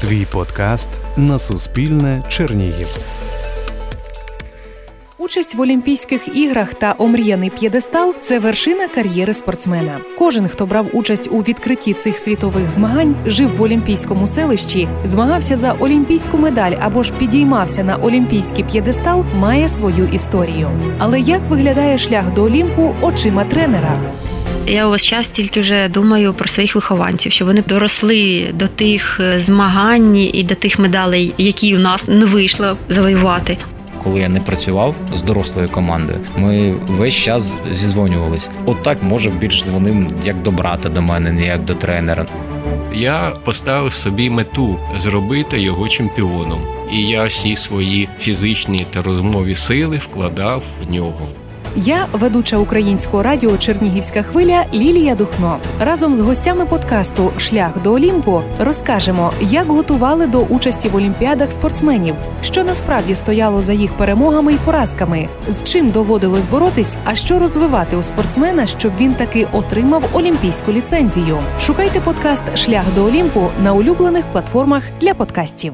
Твій подкаст на Суспільне Чернігів. Участь в Олімпійських іграх та омріяний п'єдестал це вершина кар'єри спортсмена. Кожен, хто брав участь у відкритті цих світових змагань, жив в олімпійському селищі, змагався за олімпійську медаль або ж підіймався на олімпійський п'єдестал, має свою історію. Але як виглядає шлях до Олімпу очима тренера? Я увесь час тільки вже думаю про своїх вихованців, щоб вони доросли до тих е, змагань і до тих медалей, які у нас не вийшло завоювати. Коли я не працював з дорослою командою, ми весь час зізвонювались. От так може більш дзвонив як до брата до мене, не як до тренера. Я поставив собі мету зробити його чемпіоном, і я всі свої фізичні та розумові сили вкладав в нього. Я ведуча українського радіо Чернігівська хвиля Лілія Духно. Разом з гостями подкасту Шлях до Олімпу розкажемо, як готували до участі в олімпіадах спортсменів, що насправді стояло за їх перемогами і поразками, з чим доводилось боротись, а що розвивати у спортсмена, щоб він таки отримав олімпійську ліцензію. Шукайте подкаст Шлях до Олімпу на улюблених платформах для подкастів.